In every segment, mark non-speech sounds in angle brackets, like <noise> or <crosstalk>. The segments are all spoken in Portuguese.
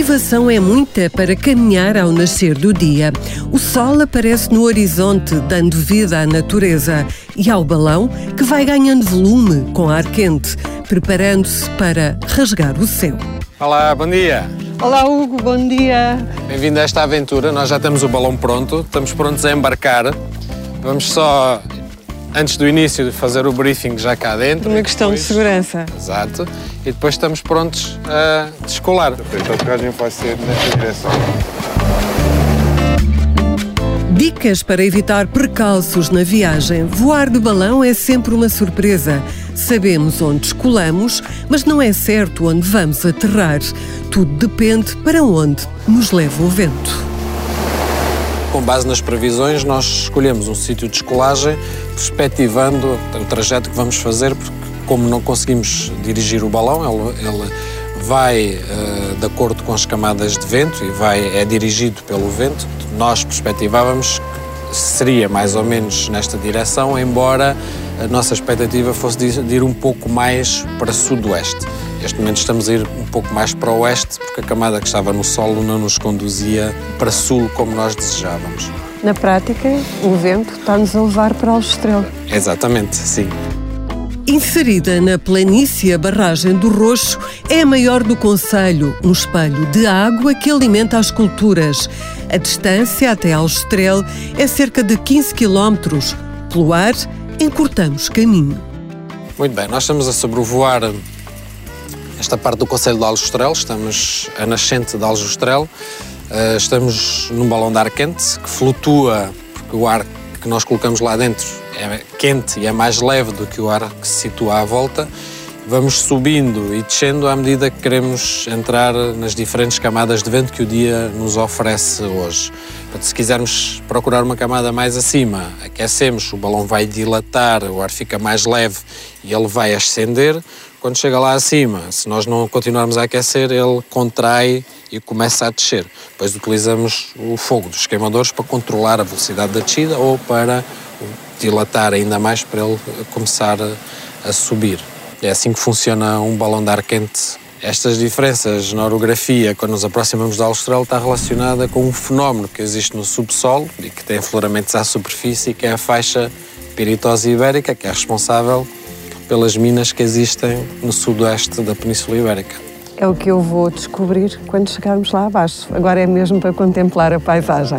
inspiração é muita para caminhar ao nascer do dia. O sol aparece no horizonte, dando vida à natureza, e ao balão, que vai ganhando volume com ar quente, preparando-se para rasgar o céu. Olá, bom dia. Olá, Hugo, bom dia. Bem-vindo a esta aventura. Nós já temos o balão pronto, estamos prontos a embarcar. Vamos só antes do início de fazer o briefing já cá dentro. Uma questão depois, de segurança. Exato. E depois estamos prontos a descolar. A aterragem vai ser nesta direção. Dicas para evitar percalços na viagem. Voar de balão é sempre uma surpresa. Sabemos onde escolamos, mas não é certo onde vamos aterrar. Tudo depende para onde nos leva o vento. Com base nas previsões, nós escolhemos um sítio de escolagem, perspectivando o trajeto que vamos fazer, porque como não conseguimos dirigir o balão, ele, ele vai uh, de acordo com as camadas de vento e vai, é dirigido pelo vento. Nós perspectivávamos que seria mais ou menos nesta direção, embora a nossa expectativa fosse de ir um pouco mais para sudoeste. Neste momento estamos a ir um pouco mais para o oeste, porque a camada que estava no solo não nos conduzia para sul como nós desejávamos. Na prática, o vento está-nos a levar para Aljustrel. Exatamente, sim. Inserida na planície, a barragem do Roxo é a maior do Conselho, um espelho de água que alimenta as culturas. A distância até Aljustrel é cerca de 15 quilómetros. Pelo ar, encurtamos caminho. Muito bem, nós estamos a sobrevoar esta parte do Conselho de Aljustrel, estamos a nascente de Aljustrel, uh, estamos num balão de ar quente que flutua, porque o ar que nós colocamos lá dentro é quente e é mais leve do que o ar que se situa à volta. Vamos subindo e descendo à medida que queremos entrar nas diferentes camadas de vento que o dia nos oferece hoje. Portanto, se quisermos procurar uma camada mais acima, aquecemos, o balão vai dilatar, o ar fica mais leve e ele vai ascender. Quando chega lá acima, se nós não continuarmos a aquecer, ele contrai e começa a descer. Depois utilizamos o fogo dos queimadores para controlar a velocidade da descida ou para dilatar ainda mais para ele começar a, subir. É assim que funciona um balão de ar quente. Estas diferenças na orografia, quando nos aproximamos da Austrália, está relacionada com um fenómeno que existe no subsolo e que tem afloramentos à superfície, que é a faixa piritosa ibérica, que é responsável pelas minas que existem no sudoeste da Península Ibérica. É o que eu vou descobrir quando chegarmos lá abaixo. Agora é mesmo para contemplar a paisagem.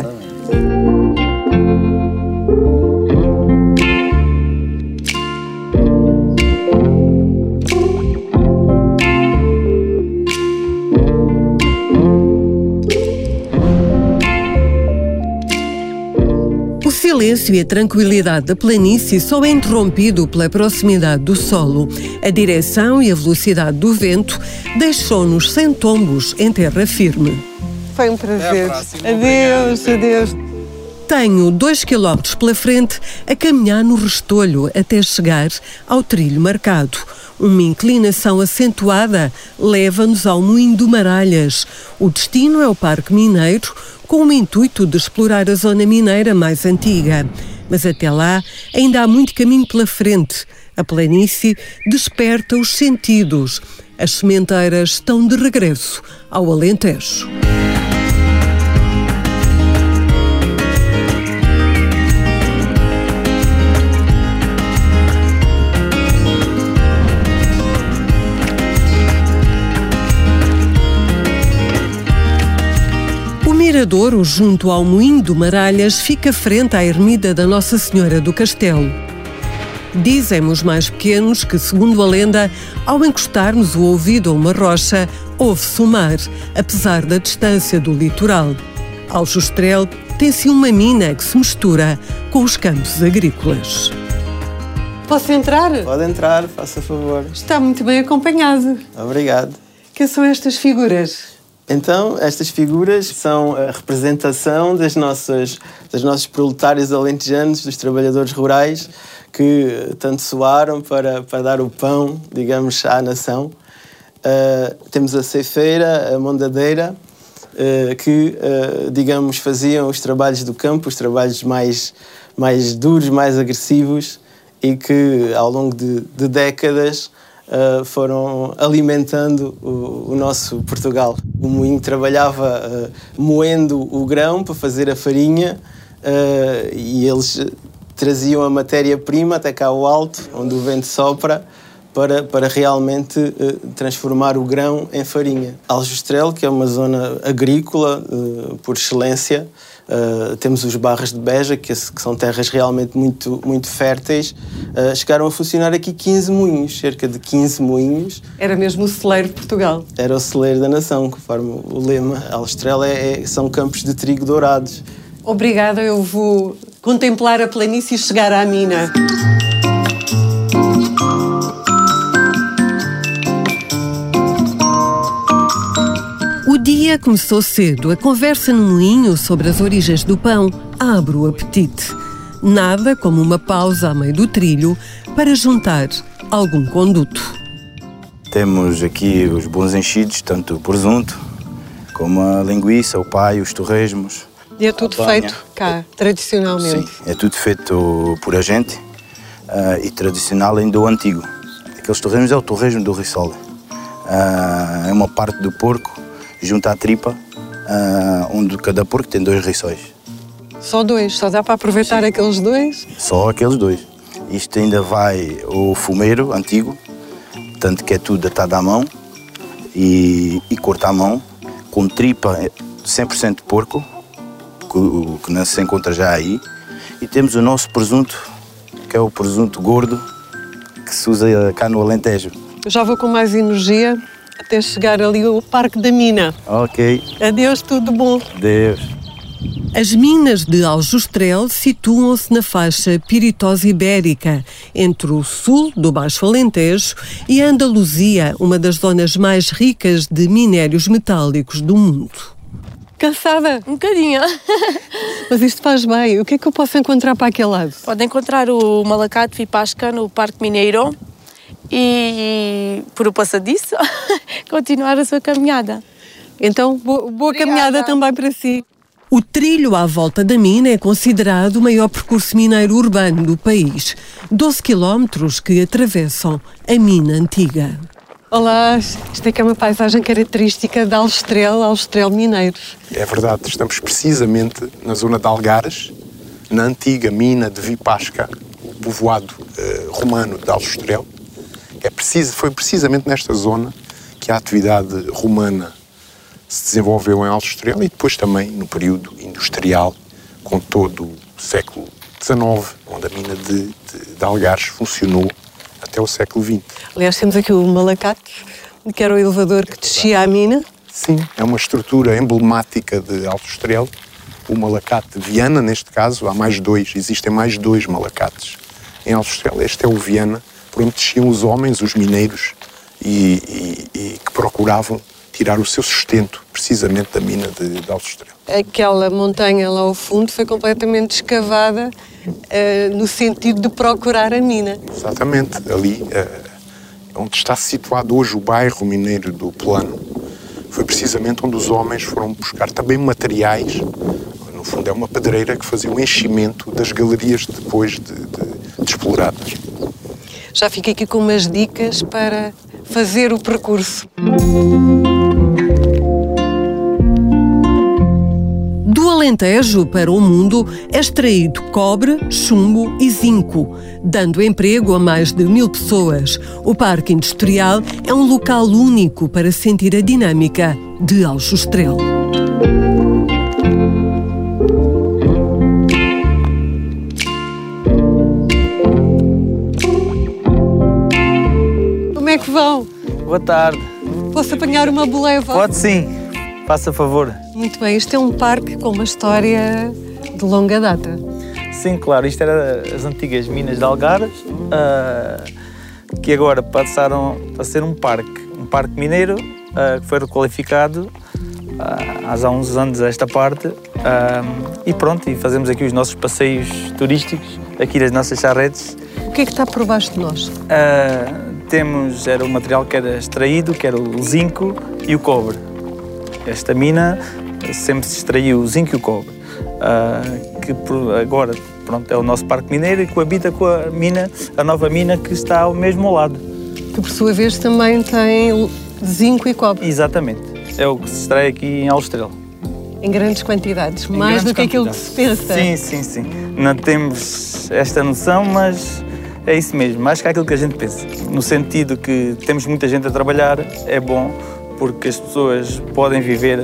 Silêncio e a tranquilidade da planície só é interrompido pela proximidade do solo. A direção e a velocidade do vento deixou-nos sem tombos em terra firme. Foi um prazer. Adeus, adeus. Tenho dois quilómetros pela frente a caminhar no restolho até chegar ao trilho marcado. Uma inclinação acentuada leva-nos ao Moinho do Maralhas. O destino é o Parque Mineiro, com o intuito de explorar a zona mineira mais antiga. Mas até lá ainda há muito caminho pela frente. A planície desperta os sentidos. As sementeiras estão de regresso ao Alentejo. Miradouro, junto ao Moinho do Maralhas, fica frente à ermida da Nossa Senhora do Castelo. Dizem os mais pequenos que, segundo a lenda, ao encostarmos o ouvido a uma rocha, ouve-se o mar, apesar da distância do litoral. Aljustrel tem-se uma mina que se mistura com os campos agrícolas. Posso entrar? Pode entrar, faça favor. Está muito bem acompanhado. Obrigado. Que são estas figuras? Então, estas figuras são a representação das nossas, dos nossos proletários alentejanos, dos trabalhadores rurais, que tanto soaram para, para dar o pão, digamos, à nação. Uh, temos a ceifeira, a mondadeira, uh, que, uh, digamos, faziam os trabalhos do campo, os trabalhos mais, mais duros, mais agressivos, e que, ao longo de, de décadas, uh, foram alimentando o, o, nosso Portugal. O moinho trabalhava uh, moendo o grão para fazer a farinha uh, e eles traziam a matéria-prima até cá ao alto, onde o vento sopra, para, para realmente transformar o grão em farinha. Aljustrel, que é uma zona agrícola por excelência, uh, temos os barras de Beja, que, que, são terras realmente muito, muito férteis. chegaram a funcionar aqui 15 moinhos, cerca de 15 moinhos. Era mesmo o celeiro de Portugal. Era o celeiro da nação, conforme o lema. Aljustrel é, é, são campos de trigo dourados. Obrigada, eu vou contemplar a planície e chegar à mina. Dia começou cedo. A conversa no moinho sobre as origens do pão abre o apetite. Nada como uma pausa a meio do trilho para juntar algum conduto. Temos aqui os bons enchidos, tanto o presunto como a linguiça, o pai, os torresmos. E é tudo feito cá, tradicionalmente? Sim, é tudo feito por a gente uh, e tradicional ainda o antigo. Aqueles torresmos é o torresmo do Rissol. Uh, é uma parte do porco junto à tripa, uh, onde cada porco tem dois rissóis. Só dois? Só dá para aproveitar Sim. aqueles dois? Só aqueles dois. Isto ainda vai o fumeiro antigo, tanto que é tudo atado à mão e, e corta à mão, com tripa 100% de porco, que, que não se encontra já aí. E temos o nosso presunto, que é o presunto gordo, que se usa cá no Alentejo. Eu já vou com mais energia até chegar ali ao Parque da Mina. Ok. Adeus, tudo bom. Adeus. As minas de Aljustrel situam-se na faixa piritosa ibérica, entre o sul do Baixo Alentejo e a Andaluzia, uma das zonas mais ricas de minérios metálicos do mundo. Cansada? Um bocadinho. <laughs> Mas isto faz bem. O que é que eu posso encontrar para aquele lado? Pode encontrar o Malacate Vipasca no Parque Mineiro e, por o passadiço, <laughs> continuar a sua caminhada. Então, boa, boa caminhada também para si. O trilho à volta da mina é considerado o maior percurso mineiro urbano do país. 12 quilómetros que atravessam a mina antiga. Olá, isto é que é uma paisagem característica de Alstrel, Alstrel Mineiros. É verdade, estamos precisamente na zona de Algares, na antiga mina de Vipasca, o povoado eh, romano de Alstrel. É preciso, foi precisamente nesta zona que a atividade romana se desenvolveu em Alto Estoril e depois também no período industrial, com todo o século XIX, onde a mina de, de, de Algares funcionou até o século XX. Aliás, temos aqui o Malacate, que era o elevador que descia à mina. Sim, é uma estrutura emblemática de Alto Estoril. O Malacate de Viana, neste caso, há mais dois, existem mais dois Malacates em Alto Estoril. Este é o Viana, por onde desciam os homens, os mineiros, e, e, e, que procuravam tirar o seu sustento precisamente da mina de, de Alto Estrela. Aquela montanha lá ao fundo foi completamente escavada uh, no sentido de procurar a mina. Exatamente, ali uh, onde está situado hoje o bairro mineiro do Plano, foi precisamente onde os homens foram buscar também materiais. No fundo, é uma pedreira que fazia o enchimento das galerias depois de, de, de exploradas. Já fiquei aqui com umas dicas para fazer o percurso. Do Alentejo para o mundo é extraído cobre, chumbo e zinco, dando emprego a mais de mil pessoas. O Parque Industrial é um local único para sentir a dinâmica de Aljustrel. Boa tarde. Posso apanhar uma boleva? Pode sim. Faça favor. Muito bem. Isto é um parque com uma história de longa data. Sim, claro. Isto era as antigas minas de Algares, uh, que agora passaram a ser um parque. Um parque mineiro uh, que foi requalificado uh, há uns anos a esta parte. e pronto, e fazemos aqui os nossos passeios turísticos, aqui nas nossas charretes. O que é que está por baixo de nós? Temos era o material que era extraído, que era o zinco e o cobre. Esta mina sempre se extraiu o zinco e o cobre, uh, que agora pronto, é o nosso parque mineiro e coabita com a mina, a nova mina que está ao mesmo lado. que por sua vez também tem zinco e cobre. Exatamente. É o que se extrai aqui em Alstrel. Em grandes quantidades, Em mais grandes do que aquilo que se pensa. Sim, sim, sim. Não temos esta noção, mas é isso mesmo, mais que aquilo que a gente pensa. No sentido que temos muita gente a trabalhar, é bom porque as pessoas podem viver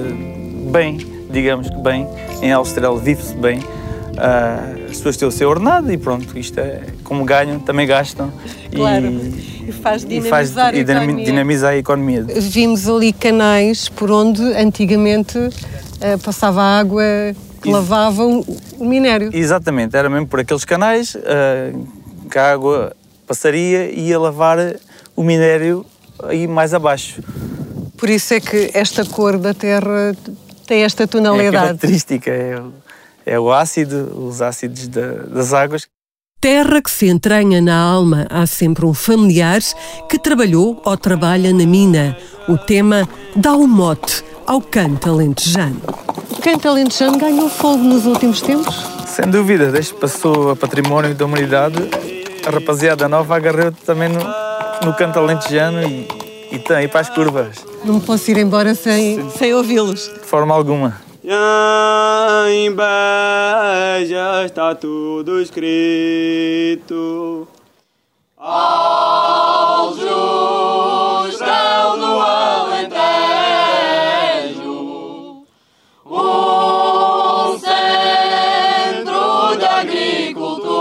bem, digamos que bem, em Austrália vive-se bem. Ah, as pessoas têm o seu ordenado e pronto, isto é como ganham, também gastam. Claro. E, E faz e faz dinamizar e a dinami- economia. dinamizar a economia. Vimos ali canais por onde antigamente eh, passava água que Ex- lavava o, o minério. Exatamente, era mesmo por aqueles canais ah, que a água passaria e ia lavar o minério aí mais abaixo. Por isso é que esta cor da terra tem esta É tonalidade. característica, é, o- é o ácido, os ácidos da- das águas. Terra que se entranha na alma. Há sempre um familiar que trabalhou ou trabalha na mina. O tema dá o mote ao canto alentejano. O canto alentejano ganhou fogo nos últimos tempos? Sem dúvida, desde que passou a património da humanidade, a rapaziada nova agarrou também no, no canto alentejano e, e tem para as curvas, Não me posso ir embora sem, sem ouvi-los. de forma alguma. Em Beja está tudo escrito. Ao Justrel no Alentejo, o centro da agricultura.